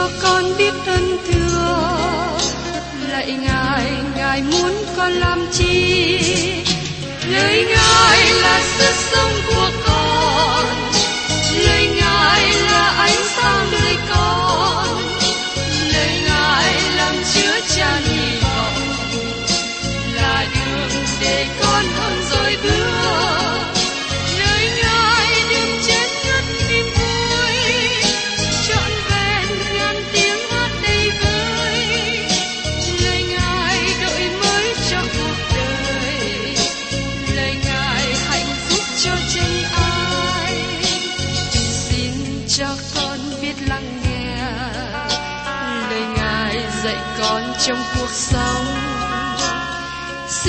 cho con biết thân thương. Lạy ngài ngài muốn con làm chi? Lời ngài là sức sống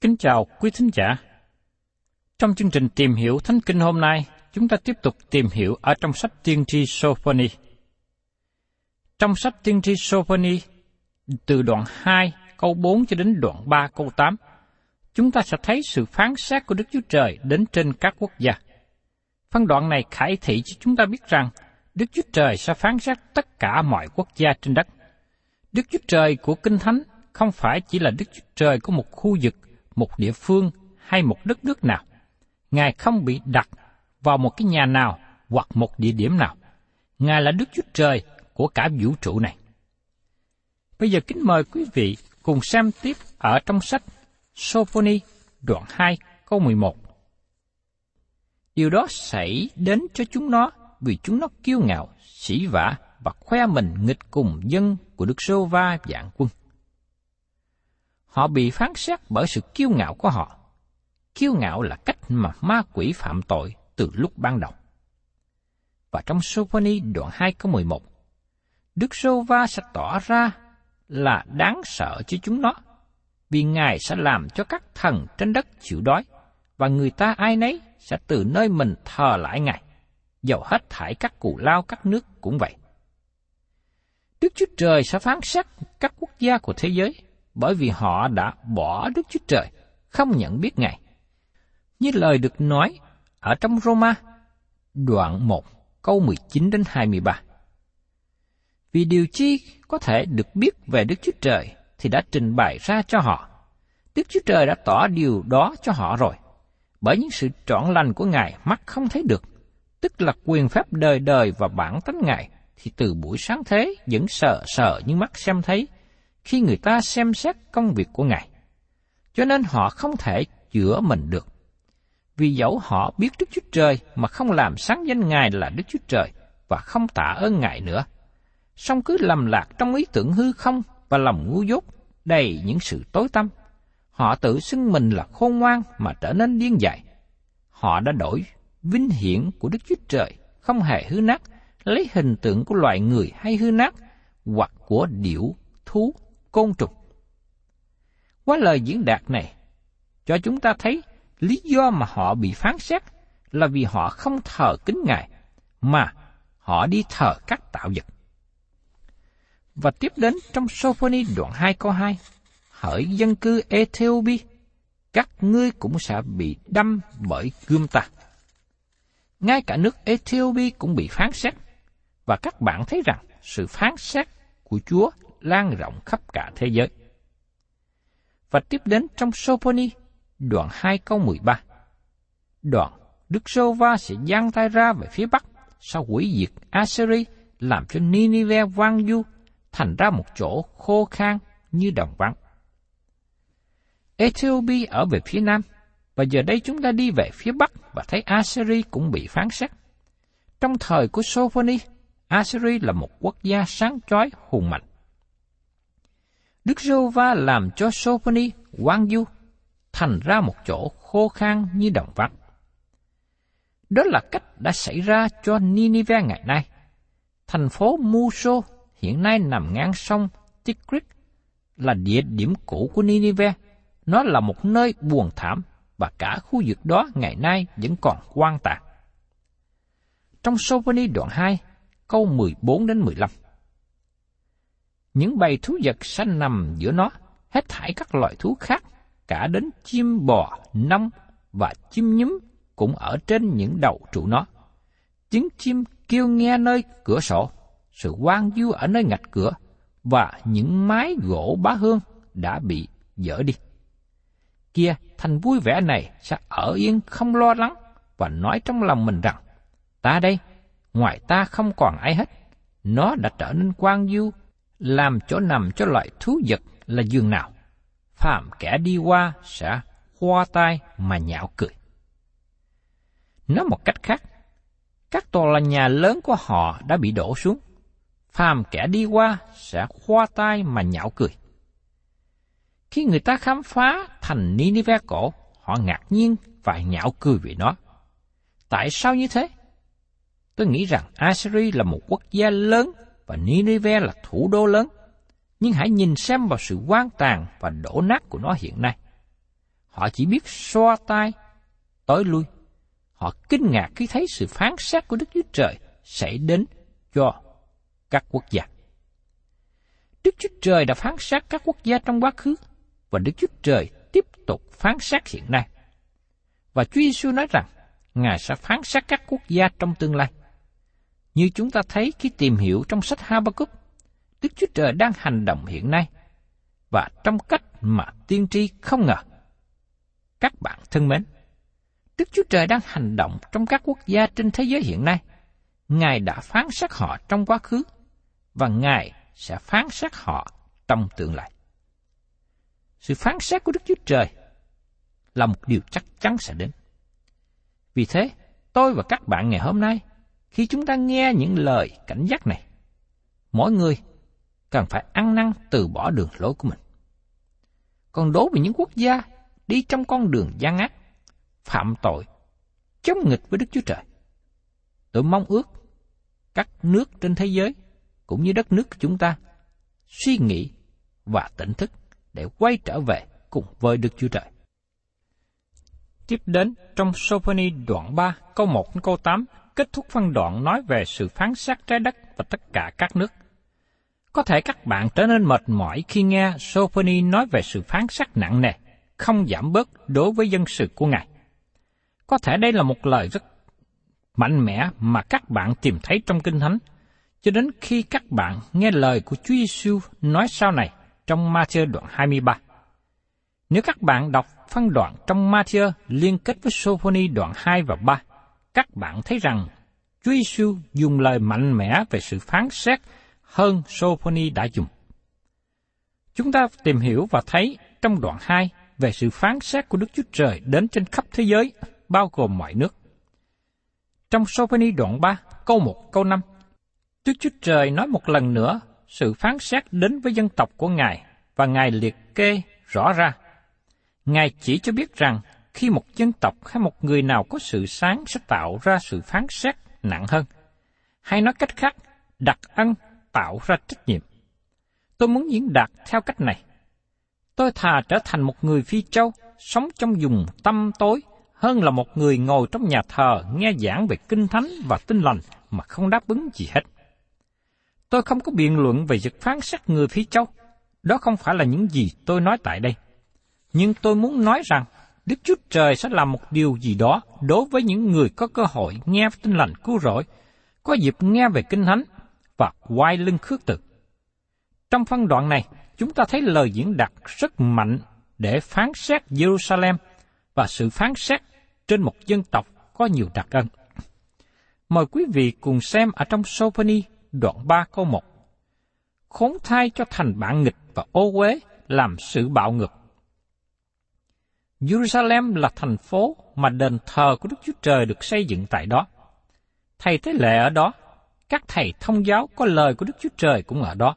Kính chào quý thính giả. Trong chương trình tìm hiểu Thánh Kinh hôm nay, chúng ta tiếp tục tìm hiểu ở trong sách Tiên tri Sophoni. Trong sách Tiên tri Sophoni, từ đoạn 2 câu 4 cho đến đoạn 3 câu 8, chúng ta sẽ thấy sự phán xét của Đức Chúa Trời đến trên các quốc gia. Phân đoạn này khải thị cho chúng ta biết rằng Đức Chúa Trời sẽ phán xét tất cả mọi quốc gia trên đất. Đức Chúa Trời của Kinh Thánh không phải chỉ là Đức Chúa Trời của một khu vực, một địa phương hay một đất nước nào. Ngài không bị đặt vào một cái nhà nào hoặc một địa điểm nào. Ngài là Đức Chúa Trời của cả vũ trụ này. Bây giờ kính mời quý vị cùng xem tiếp ở trong sách Sophoni đoạn 2 câu 11. Điều đó xảy đến cho chúng nó vì chúng nó kiêu ngạo, sĩ vả và khoe mình nghịch cùng dân của Đức Sô Va dạng quân. Họ bị phán xét bởi sự kiêu ngạo của họ. Kiêu ngạo là cách mà ma quỷ phạm tội từ lúc ban đầu. Và trong Sophoni đoạn 2 câu 11, Đức Sô Va sẽ tỏ ra là đáng sợ cho chúng nó, vì Ngài sẽ làm cho các thần trên đất chịu đói, và người ta ai nấy sẽ từ nơi mình thờ lại Ngài, dầu hết thải các cù lao các nước cũng vậy. Đức Chúa Trời sẽ phán xét các quốc gia của thế giới bởi vì họ đã bỏ Đức Chúa Trời, không nhận biết Ngài. Như lời được nói ở trong Roma, đoạn 1, câu 19 đến 23. Vì điều chi có thể được biết về Đức Chúa Trời thì đã trình bày ra cho họ. Đức Chúa Trời đã tỏ điều đó cho họ rồi. Bởi những sự trọn lành của Ngài mắt không thấy được, tức là quyền phép đời đời và bản tánh Ngài thì từ buổi sáng thế vẫn sợ sợ như mắt xem thấy khi người ta xem xét công việc của Ngài. Cho nên họ không thể chữa mình được. Vì dẫu họ biết Đức Chúa Trời mà không làm sáng danh Ngài là Đức Chúa Trời và không tạ ơn Ngài nữa, song cứ lầm lạc trong ý tưởng hư không và lòng ngu dốt, đầy những sự tối tâm, Họ tự xưng mình là khôn ngoan mà trở nên điên dại. Họ đã đổi vinh hiển của Đức Chúa Trời, không hề hư nát, lấy hình tượng của loài người hay hư nát, hoặc của điểu, thú, côn trùng. Qua lời diễn đạt này, cho chúng ta thấy lý do mà họ bị phán xét là vì họ không thờ kính Ngài, mà họ đi thờ các tạo vật. Và tiếp đến trong Sophoni đoạn 2 câu 2, hỡi dân cư Ethiopia, các ngươi cũng sẽ bị đâm bởi gươm ta. Ngay cả nước Ethiopia cũng bị phán xét, và các bạn thấy rằng sự phán xét của Chúa lan rộng khắp cả thế giới. Và tiếp đến trong Sophoni, đoạn 2 câu 13. Đoạn Đức Sô Va sẽ giang tay ra về phía Bắc, sau quỷ diệt Assyri, làm cho Ninive vang du, thành ra một chỗ khô khan như đồng vắng. Ethiopia ở về phía Nam, và giờ đây chúng ta đi về phía Bắc và thấy Assyri cũng bị phán xét. Trong thời của Sophoni, Assyri là một quốc gia sáng chói hùng mạnh. Đức Rô va làm cho Sophoni quang du, thành ra một chỗ khô khan như đồng vắng. Đó là cách đã xảy ra cho Ninive ngày nay. Thành phố Muso hiện nay nằm ngang sông Tigris là địa điểm cũ của Ninive. Nó là một nơi buồn thảm và cả khu vực đó ngày nay vẫn còn quan tàn. Trong Sophoni đoạn 2, câu 14 đến 15. Những bầy thú vật sanh nằm giữa nó, hết thảy các loại thú khác, cả đến chim bò, nông và chim nhím cũng ở trên những đầu trụ nó. Tiếng chim kêu nghe nơi cửa sổ, sự quan du ở nơi ngạch cửa, và những mái gỗ bá hương đã bị dỡ đi. Kia, thành vui vẻ này sẽ ở yên không lo lắng và nói trong lòng mình rằng, ta đây, ngoài ta không còn ai hết. Nó đã trở nên quan du, làm chỗ nằm cho loại thú vật là giường nào. Phạm kẻ đi qua sẽ hoa tai mà nhạo cười. Nói một cách khác, các tòa là nhà lớn của họ đã bị đổ xuống. Phàm kẻ đi qua sẽ khoa tai mà nhạo cười. Khi người ta khám phá thành Ninive cổ, họ ngạc nhiên và nhạo cười về nó. Tại sao như thế? Tôi nghĩ rằng Assyria là một quốc gia lớn và Ninive là thủ đô lớn. Nhưng hãy nhìn xem vào sự quan tàn và đổ nát của nó hiện nay. Họ chỉ biết xoa tay, tối lui. Họ kinh ngạc khi thấy sự phán xét của Đức Chúa Trời xảy đến cho các quốc gia. Đức Chúa Trời đã phán xét các quốc gia trong quá khứ và Đức Chúa Trời tiếp tục phán xét hiện nay. Và Chúa Giêsu nói rằng Ngài sẽ phán xét các quốc gia trong tương lai. Như chúng ta thấy khi tìm hiểu trong sách Habakkuk, Đức Chúa Trời đang hành động hiện nay và trong cách mà tiên tri không ngờ. Các bạn thân mến, Đức Chúa Trời đang hành động trong các quốc gia trên thế giới hiện nay. Ngài đã phán xét họ trong quá khứ và Ngài sẽ phán xét họ trong tương lai. Sự phán xét của Đức Chúa Trời là một điều chắc chắn sẽ đến. Vì thế, tôi và các bạn ngày hôm nay, khi chúng ta nghe những lời cảnh giác này, mỗi người cần phải ăn năn từ bỏ đường lối của mình. Còn đối với những quốc gia đi trong con đường gian ác, phạm tội, chống nghịch với Đức Chúa Trời, tôi mong ước các nước trên thế giới cũng như đất nước của chúng ta suy nghĩ và tỉnh thức để quay trở về cùng với Đức Chúa Trời. Tiếp đến trong Sophoni đoạn 3 câu 1 đến câu 8 kết thúc phân đoạn nói về sự phán xét trái đất và tất cả các nước. Có thể các bạn trở nên mệt mỏi khi nghe Sophoni nói về sự phán xét nặng nề, không giảm bớt đối với dân sự của Ngài. Có thể đây là một lời rất mạnh mẽ mà các bạn tìm thấy trong Kinh Thánh, cho đến khi các bạn nghe lời của Chúa Giêsu nói sau này trong Matthew đoạn 23. Nếu các bạn đọc phân đoạn trong Matthew liên kết với Sophoni đoạn 2 và 3, các bạn thấy rằng Chúa Giêsu dùng lời mạnh mẽ về sự phán xét hơn Sophoni đã dùng. Chúng ta tìm hiểu và thấy trong đoạn 2 về sự phán xét của Đức Chúa Trời đến trên khắp thế giới, bao gồm mọi nước. Trong Sophoni đoạn 3, câu 1, câu 5, Đức Chúa Trời nói một lần nữa sự phán xét đến với dân tộc của Ngài và Ngài liệt kê rõ ra. Ngài chỉ cho biết rằng khi một dân tộc hay một người nào có sự sáng sẽ tạo ra sự phán xét nặng hơn. Hay nói cách khác, đặc ân tạo ra trách nhiệm. Tôi muốn diễn đạt theo cách này. Tôi thà trở thành một người phi châu, sống trong vùng tâm tối, hơn là một người ngồi trong nhà thờ nghe giảng về kinh thánh và tinh lành mà không đáp ứng gì hết. Tôi không có biện luận về việc phán xét người phi châu. Đó không phải là những gì tôi nói tại đây. Nhưng tôi muốn nói rằng Đức Chúa Trời sẽ làm một điều gì đó đối với những người có cơ hội nghe tin lành cứu rỗi, có dịp nghe về Kinh Thánh và quay lưng khước từ. Trong phân đoạn này, chúng ta thấy lời diễn đạt rất mạnh để phán xét Jerusalem và sự phán xét trên một dân tộc có nhiều đặc ân. Mời quý vị cùng xem ở trong Sophoni đoạn 3 câu 1. Khốn thai cho thành bạn nghịch và ô uế làm sự bạo ngược. Jerusalem là thành phố mà đền thờ của Đức Chúa Trời được xây dựng tại đó. Thầy Tế Lệ ở đó, các thầy thông giáo có lời của Đức Chúa Trời cũng ở đó.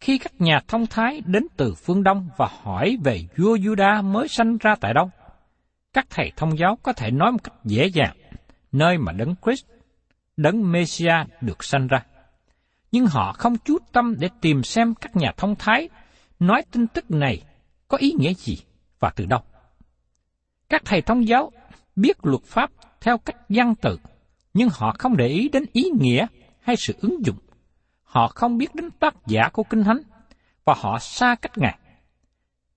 Khi các nhà thông thái đến từ phương Đông và hỏi về vua Juda mới sanh ra tại đâu, các thầy thông giáo có thể nói một cách dễ dàng, nơi mà đấng Christ, đấng Messiah được sanh ra. Nhưng họ không chú tâm để tìm xem các nhà thông thái nói tin tức này có ý nghĩa gì và từ đâu. Các thầy thông giáo biết luật pháp theo cách văn tự, nhưng họ không để ý đến ý nghĩa hay sự ứng dụng. Họ không biết đến tác giả của Kinh Thánh, và họ xa cách Ngài.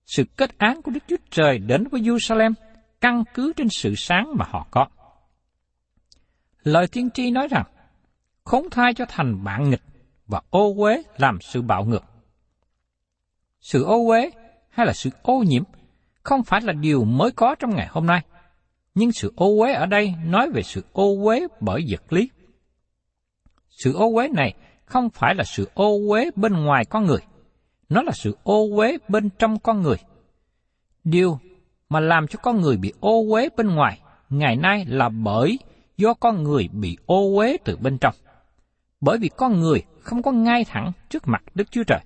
Sự kết án của Đức Chúa Trời đến với Jerusalem căn cứ trên sự sáng mà họ có. Lời tiên tri nói rằng, khốn thai cho thành bạn nghịch và ô uế làm sự bạo ngược. Sự ô uế hay là sự ô nhiễm không phải là điều mới có trong ngày hôm nay, nhưng sự ô uế ở đây nói về sự ô uế bởi vật lý. Sự ô uế này không phải là sự ô uế bên ngoài con người, nó là sự ô uế bên trong con người. Điều mà làm cho con người bị ô uế bên ngoài ngày nay là bởi do con người bị ô uế từ bên trong. Bởi vì con người không có ngay thẳng trước mặt Đức Chúa Trời.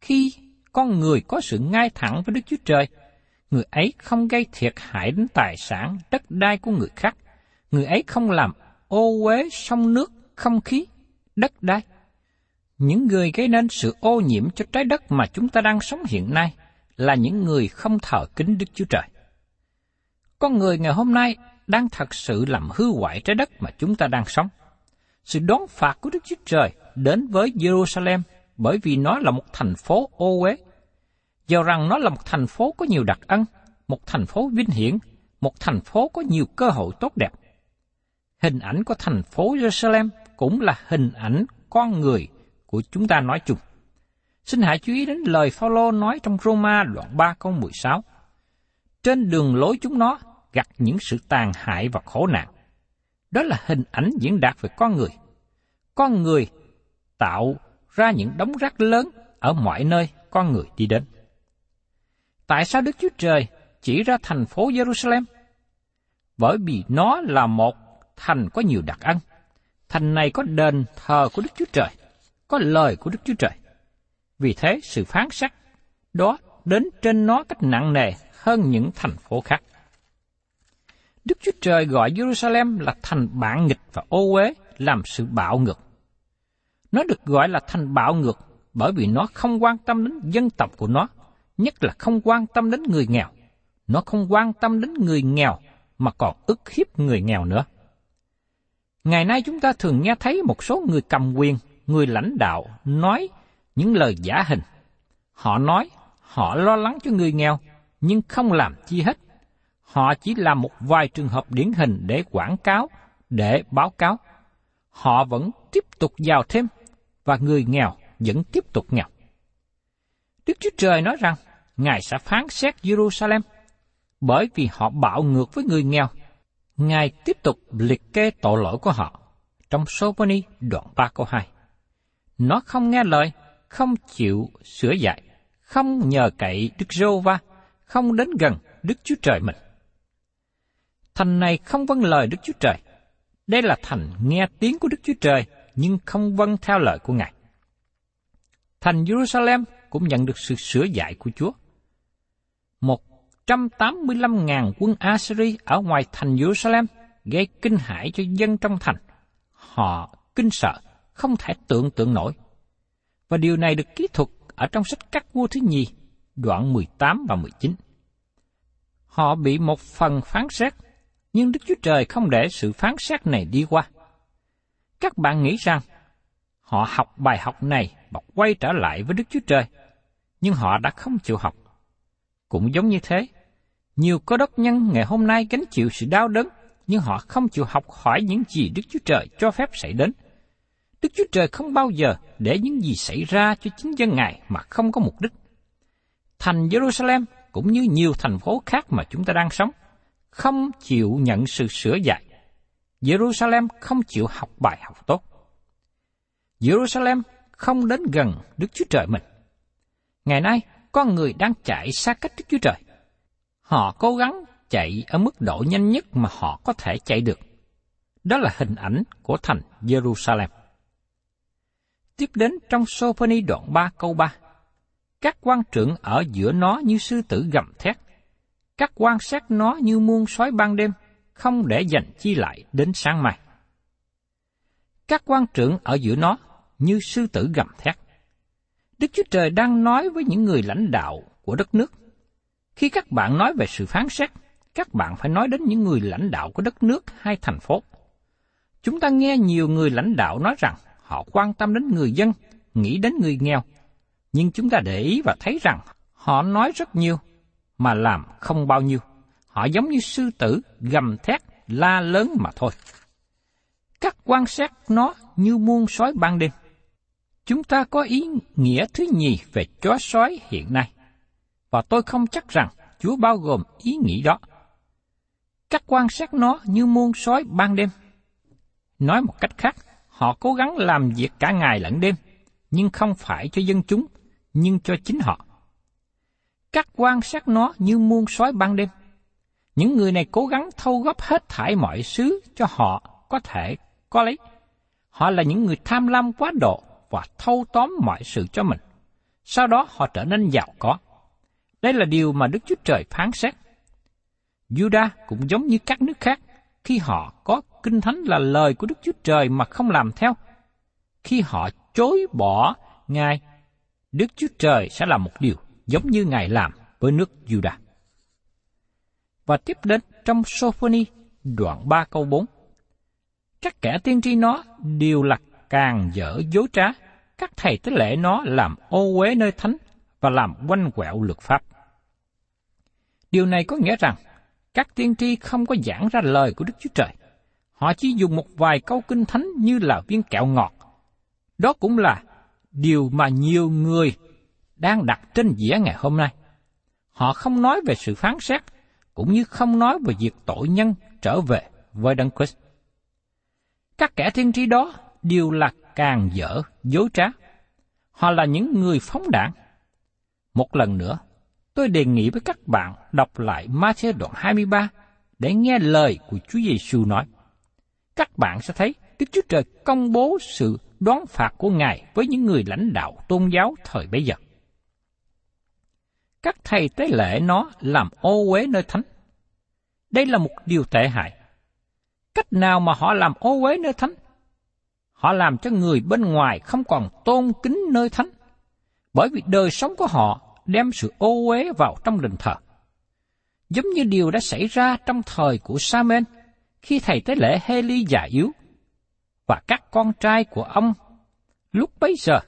Khi con người có sự ngay thẳng với Đức Chúa Trời, người ấy không gây thiệt hại đến tài sản, đất đai của người khác. Người ấy không làm ô uế sông nước, không khí, đất đai. Những người gây nên sự ô nhiễm cho trái đất mà chúng ta đang sống hiện nay là những người không thờ kính Đức Chúa Trời. Con người ngày hôm nay đang thật sự làm hư hoại trái đất mà chúng ta đang sống. Sự đón phạt của Đức Chúa Trời đến với Jerusalem bởi vì nó là một thành phố ô uế. do rằng nó là một thành phố có nhiều đặc ân, một thành phố vinh hiển, một thành phố có nhiều cơ hội tốt đẹp. Hình ảnh của thành phố Jerusalem cũng là hình ảnh con người của chúng ta nói chung. Xin hãy chú ý đến lời Phaolô nói trong Roma đoạn 3 câu 16. Trên đường lối chúng nó gặp những sự tàn hại và khổ nạn. Đó là hình ảnh diễn đạt về con người. Con người tạo ra những đống rác lớn ở mọi nơi con người đi đến. Tại sao Đức Chúa Trời chỉ ra thành phố Jerusalem? Bởi vì nó là một thành có nhiều đặc ân. Thành này có đền thờ của Đức Chúa Trời, có lời của Đức Chúa Trời. Vì thế sự phán xét đó đến trên nó cách nặng nề hơn những thành phố khác. Đức Chúa Trời gọi Jerusalem là thành bạn nghịch và ô uế làm sự bạo ngược. Nó được gọi là thành bạo ngược bởi vì nó không quan tâm đến dân tộc của nó, nhất là không quan tâm đến người nghèo. Nó không quan tâm đến người nghèo mà còn ức hiếp người nghèo nữa. Ngày nay chúng ta thường nghe thấy một số người cầm quyền, người lãnh đạo nói những lời giả hình. Họ nói họ lo lắng cho người nghèo, nhưng không làm chi hết. Họ chỉ làm một vài trường hợp điển hình để quảng cáo, để báo cáo. Họ vẫn tiếp tục giàu thêm, và người nghèo vẫn tiếp tục nghèo. Đức Chúa Trời nói rằng, Ngài sẽ phán xét Jerusalem, bởi vì họ bạo ngược với người nghèo. Ngài tiếp tục liệt kê tội lỗi của họ trong Soponi đoạn 3 câu 2. Nó không nghe lời, không chịu sửa dạy, không nhờ cậy Đức Rô Va, không đến gần Đức Chúa Trời mình. Thành này không vâng lời Đức Chúa Trời. Đây là thành nghe tiếng của Đức Chúa Trời, nhưng không vâng theo lời của Ngài. Thành Jerusalem cũng nhận được sự sửa dạy của Chúa. 185.000 quân Assyri ở ngoài thành Jerusalem gây kinh hãi cho dân trong thành. Họ kinh sợ, không thể tưởng tượng nổi. Và điều này được kỹ thuật ở trong sách các vua thứ nhì, đoạn 18 và 19. Họ bị một phần phán xét, nhưng Đức Chúa Trời không để sự phán xét này đi qua. Các bạn nghĩ rằng họ học bài học này và quay trở lại với Đức Chúa Trời, nhưng họ đã không chịu học. Cũng giống như thế, nhiều cơ đốc nhân ngày hôm nay gánh chịu sự đau đớn, nhưng họ không chịu học hỏi những gì Đức Chúa Trời cho phép xảy đến. Đức Chúa Trời không bao giờ để những gì xảy ra cho chính dân Ngài mà không có mục đích. Thành Jerusalem cũng như nhiều thành phố khác mà chúng ta đang sống, không chịu nhận sự sửa dạy. Jerusalem không chịu học bài học tốt. Jerusalem không đến gần Đức Chúa Trời mình. Ngày nay, con người đang chạy xa cách Đức Chúa Trời. Họ cố gắng chạy ở mức độ nhanh nhất mà họ có thể chạy được. Đó là hình ảnh của thành Jerusalem. Tiếp đến trong Sophoni đoạn 3 câu 3. Các quan trưởng ở giữa nó như sư tử gầm thét. Các quan sát nó như muôn sói ban đêm, không để dành chi lại đến sáng mai. Các quan trưởng ở giữa nó như sư tử gầm thét. Đức Chúa Trời đang nói với những người lãnh đạo của đất nước. Khi các bạn nói về sự phán xét, các bạn phải nói đến những người lãnh đạo của đất nước hay thành phố. Chúng ta nghe nhiều người lãnh đạo nói rằng họ quan tâm đến người dân, nghĩ đến người nghèo. Nhưng chúng ta để ý và thấy rằng họ nói rất nhiều, mà làm không bao nhiêu. Họ giống như sư tử, gầm thét, la lớn mà thôi. Các quan sát nó như muôn sói ban đêm. Chúng ta có ý nghĩa thứ nhì về chó sói hiện nay, và tôi không chắc rằng Chúa bao gồm ý nghĩ đó. Các quan sát nó như muôn sói ban đêm. Nói một cách khác, họ cố gắng làm việc cả ngày lẫn đêm, nhưng không phải cho dân chúng, nhưng cho chính họ. Các quan sát nó như muôn sói ban đêm. Những người này cố gắng thâu góp hết thải mọi xứ cho họ có thể có lấy. Họ là những người tham lam quá độ và thâu tóm mọi sự cho mình. Sau đó họ trở nên giàu có. Đây là điều mà Đức Chúa Trời phán xét. Judah cũng giống như các nước khác, khi họ có kinh thánh là lời của Đức Chúa Trời mà không làm theo. Khi họ chối bỏ Ngài, Đức Chúa Trời sẽ làm một điều giống như Ngài làm với nước Judah. Và tiếp đến trong Sophoni đoạn 3 câu 4. Các kẻ tiên tri nó đều là càng dở dối trá, các thầy tế lễ nó làm ô uế nơi thánh và làm quanh quẹo luật pháp. Điều này có nghĩa rằng, các tiên tri không có giảng ra lời của Đức Chúa Trời. Họ chỉ dùng một vài câu kinh thánh như là viên kẹo ngọt. Đó cũng là điều mà nhiều người đang đặt trên dĩa ngày hôm nay. Họ không nói về sự phán xét, cũng như không nói về việc tội nhân trở về với Đấng Christ. Các kẻ tiên tri đó đều là càng dở, dối trá. Họ là những người phóng đảng. Một lần nữa, tôi đề nghị với các bạn đọc lại Matthew đoạn 23 để nghe lời của Chúa Giêsu nói. Các bạn sẽ thấy Đức Chúa Trời công bố sự đoán phạt của Ngài với những người lãnh đạo tôn giáo thời bấy giờ. Các thầy tế lễ nó làm ô uế nơi thánh. Đây là một điều tệ hại. Cách nào mà họ làm ô uế nơi thánh? Họ làm cho người bên ngoài không còn tôn kính nơi thánh, bởi vì đời sống của họ đem sự ô uế vào trong đền thờ. Giống như điều đã xảy ra trong thời của Samen, khi thầy tế lễ Heli già yếu, và các con trai của ông lúc bấy giờ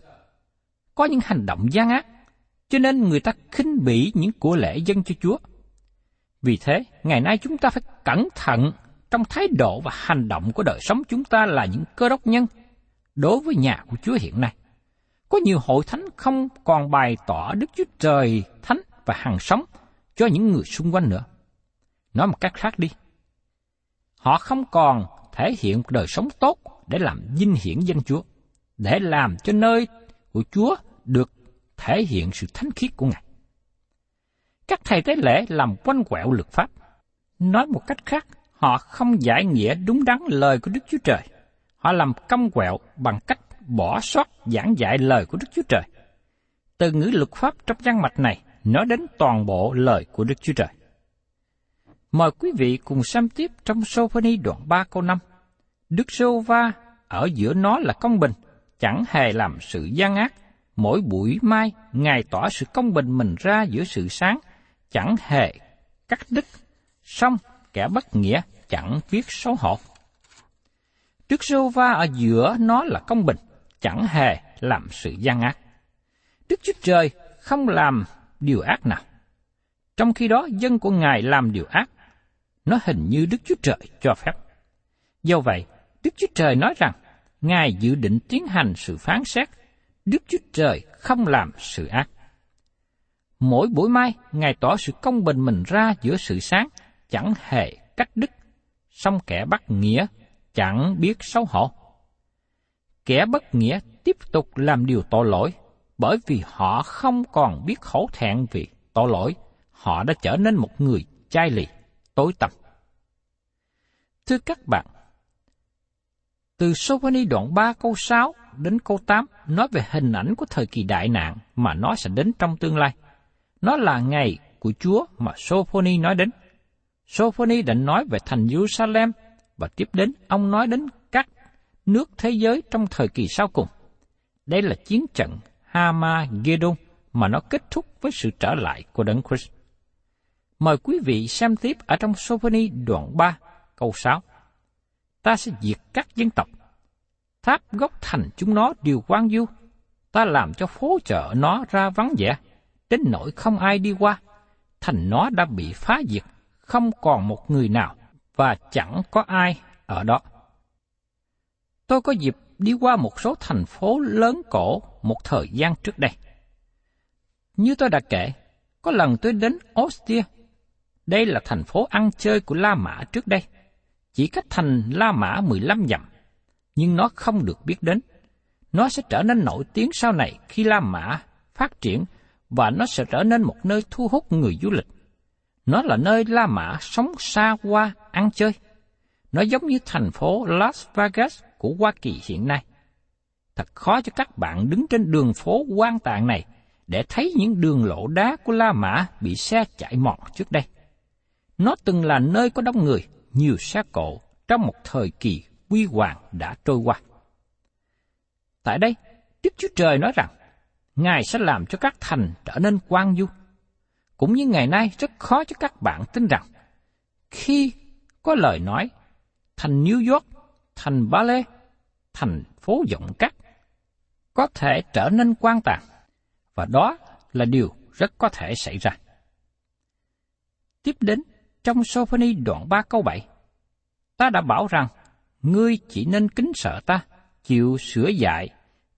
có những hành động gian ác, cho nên người ta khinh bỉ những của lễ dân cho Chúa. Vì thế, ngày nay chúng ta phải cẩn thận trong thái độ và hành động của đời sống chúng ta là những cơ đốc nhân đối với nhà của Chúa hiện nay. Có nhiều hội thánh không còn bày tỏ Đức Chúa Trời thánh và hàng sống cho những người xung quanh nữa. Nói một cách khác đi. Họ không còn thể hiện một đời sống tốt để làm vinh hiển danh Chúa, để làm cho nơi của Chúa được thể hiện sự thánh khiết của Ngài. Các thầy tế lễ làm quanh quẹo luật pháp. Nói một cách khác, họ không giải nghĩa đúng đắn lời của Đức Chúa Trời. Họ làm cong quẹo bằng cách bỏ sót giảng dạy lời của Đức Chúa Trời. Từ ngữ luật pháp trong văn mạch này nói đến toàn bộ lời của Đức Chúa Trời. Mời quý vị cùng xem tiếp trong Sophoni đoạn 3 câu 5. Đức Sô Va ở giữa nó là công bình, chẳng hề làm sự gian ác. Mỗi buổi mai, Ngài tỏ sự công bình mình ra giữa sự sáng, chẳng hề cắt đứt. Xong, kẻ bất nghĩa chẳng biết xấu hổ. Đức Sô Va ở giữa nó là công bình, chẳng hề làm sự gian ác. Đức Chúa Trời không làm điều ác nào. Trong khi đó, dân của Ngài làm điều ác. Nó hình như Đức Chúa Trời cho phép. Do vậy, Đức Chúa Trời nói rằng, Ngài dự định tiến hành sự phán xét. Đức Chúa Trời không làm sự ác. Mỗi buổi mai, Ngài tỏ sự công bình mình ra giữa sự sáng, chẳng hề cách đứt, song kẻ bắt nghĩa, chẳng biết xấu hổ. Kẻ bất nghĩa tiếp tục làm điều tội lỗi, bởi vì họ không còn biết hổ thẹn vì tội lỗi, họ đã trở nên một người chai lì, tối tăm. Thưa các bạn, từ Sophoni đoạn 3 câu 6 đến câu 8 nói về hình ảnh của thời kỳ đại nạn mà nó sẽ đến trong tương lai. Nó là ngày của Chúa mà Sophoni nói đến. Sophoni đã nói về thành Jerusalem và tiếp đến ông nói đến các nước thế giới trong thời kỳ sau cùng. Đây là chiến trận Hamagedon mà nó kết thúc với sự trở lại của Đấng Christ. Mời quý vị xem tiếp ở trong Sophoni đoạn 3, câu 6. Ta sẽ diệt các dân tộc. Tháp gốc thành chúng nó đều quang du. Ta làm cho phố chợ nó ra vắng vẻ, đến nỗi không ai đi qua. Thành nó đã bị phá diệt, không còn một người nào, và chẳng có ai ở đó. Tôi có dịp đi qua một số thành phố lớn cổ một thời gian trước đây. Như tôi đã kể, có lần tôi đến Ostia. Đây là thành phố ăn chơi của La Mã trước đây. Chỉ cách thành La Mã 15 dặm, nhưng nó không được biết đến. Nó sẽ trở nên nổi tiếng sau này khi La Mã phát triển và nó sẽ trở nên một nơi thu hút người du lịch. Nó là nơi La Mã sống xa qua ăn chơi. Nó giống như thành phố Las Vegas của Hoa Kỳ hiện nay. Thật khó cho các bạn đứng trên đường phố quan tạng này để thấy những đường lộ đá của La Mã bị xe chạy mọt trước đây. Nó từng là nơi có đông người, nhiều xe cộ trong một thời kỳ quy hoàng đã trôi qua. Tại đây, Đức Chúa Trời nói rằng, Ngài sẽ làm cho các thành trở nên quang du. Cũng như ngày nay rất khó cho các bạn tin rằng, khi có lời nói, thành New York, thành Ba Lê, thành phố rộng cắt, có thể trở nên quan tàn, và đó là điều rất có thể xảy ra. Tiếp đến, trong Sophoni đoạn 3 câu 7, ta đã bảo rằng, ngươi chỉ nên kính sợ ta, chịu sửa dạy,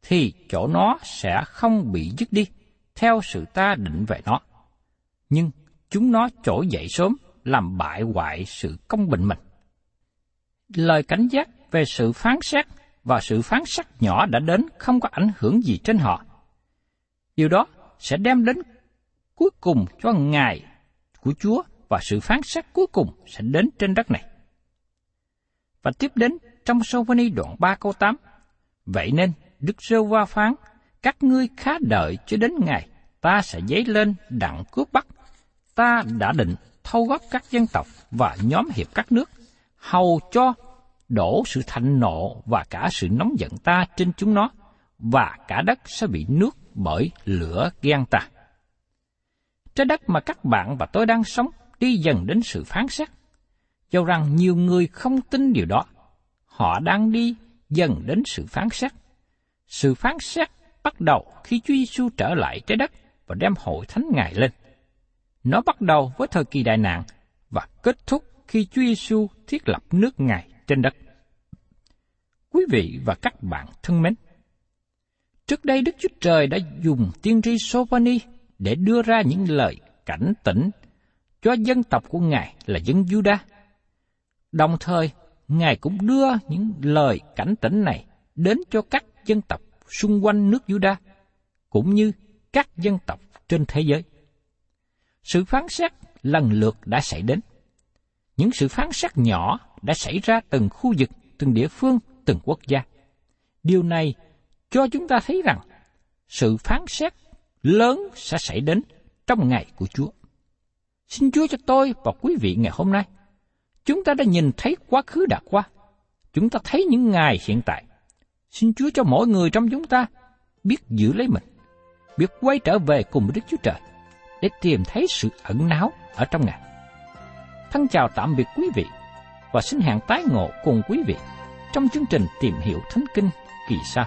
thì chỗ nó sẽ không bị dứt đi, theo sự ta định về nó. Nhưng chúng nó trỗi dậy sớm, làm bại hoại sự công bình mình. Lời cảnh giác về sự phán xét và sự phán xét nhỏ đã đến không có ảnh hưởng gì trên họ. Điều đó sẽ đem đến cuối cùng cho Ngài của Chúa và sự phán xét cuối cùng sẽ đến trên đất này. Và tiếp đến trong sau vani đoạn 3 câu 8, Vậy nên Đức Sơ Va phán, các ngươi khá đợi cho đến ngày ta sẽ dấy lên đặng cướp bắt. Ta đã định thâu góp các dân tộc và nhóm hiệp các nước, hầu cho đổ sự thạnh nộ và cả sự nóng giận ta trên chúng nó, và cả đất sẽ bị nước bởi lửa ghen ta. Trái đất mà các bạn và tôi đang sống đi dần đến sự phán xét cho rằng nhiều người không tin điều đó, họ đang đi dần đến sự phán xét. Sự phán xét bắt đầu khi Chúa Giêsu trở lại trái đất và đem hội thánh Ngài lên. Nó bắt đầu với thời kỳ đại nạn và kết thúc khi Chúa Giêsu thiết lập nước Ngài trên đất. Quý vị và các bạn thân mến, trước đây Đức Chúa Trời đã dùng tiên tri Sophani để đưa ra những lời cảnh tỉnh cho dân tộc của Ngài là dân Juda. Đồng thời, Ngài cũng đưa những lời cảnh tỉnh này đến cho các dân tộc xung quanh nước Juda, cũng như các dân tộc trên thế giới. Sự phán xét lần lượt đã xảy đến. Những sự phán xét nhỏ đã xảy ra từng khu vực, từng địa phương, từng quốc gia. Điều này cho chúng ta thấy rằng sự phán xét lớn sẽ xảy đến trong ngày của Chúa. Xin Chúa cho tôi và quý vị ngày hôm nay. Chúng ta đã nhìn thấy quá khứ đã qua. Chúng ta thấy những ngày hiện tại. Xin Chúa cho mỗi người trong chúng ta biết giữ lấy mình, biết quay trở về cùng Đức Chúa Trời để tìm thấy sự ẩn náu ở trong Ngài. Thân chào tạm biệt quý vị và xin hẹn tái ngộ cùng quý vị trong chương trình tìm hiểu Thánh Kinh kỳ sau.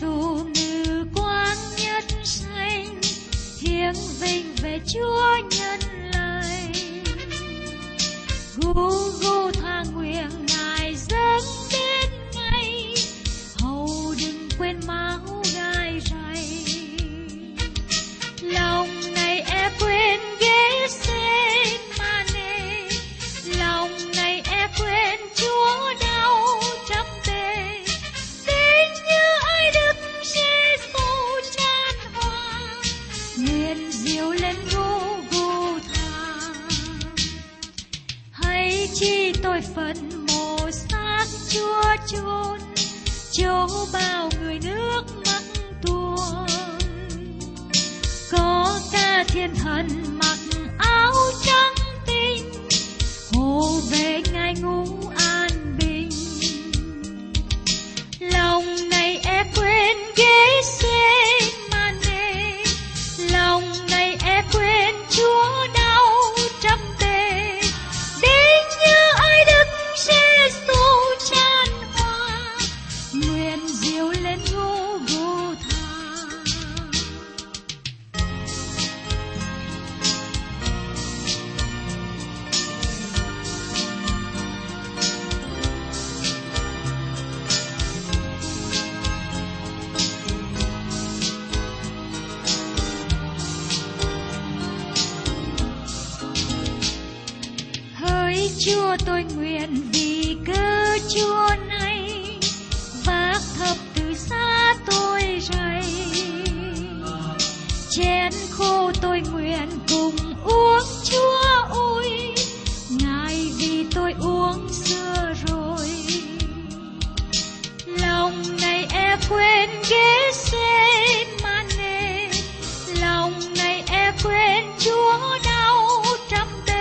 Dù ngự quang nhân sanh thiêng vinh về Chúa nhân lành. Gu gu tha nguyện quên chúa đau trăm đời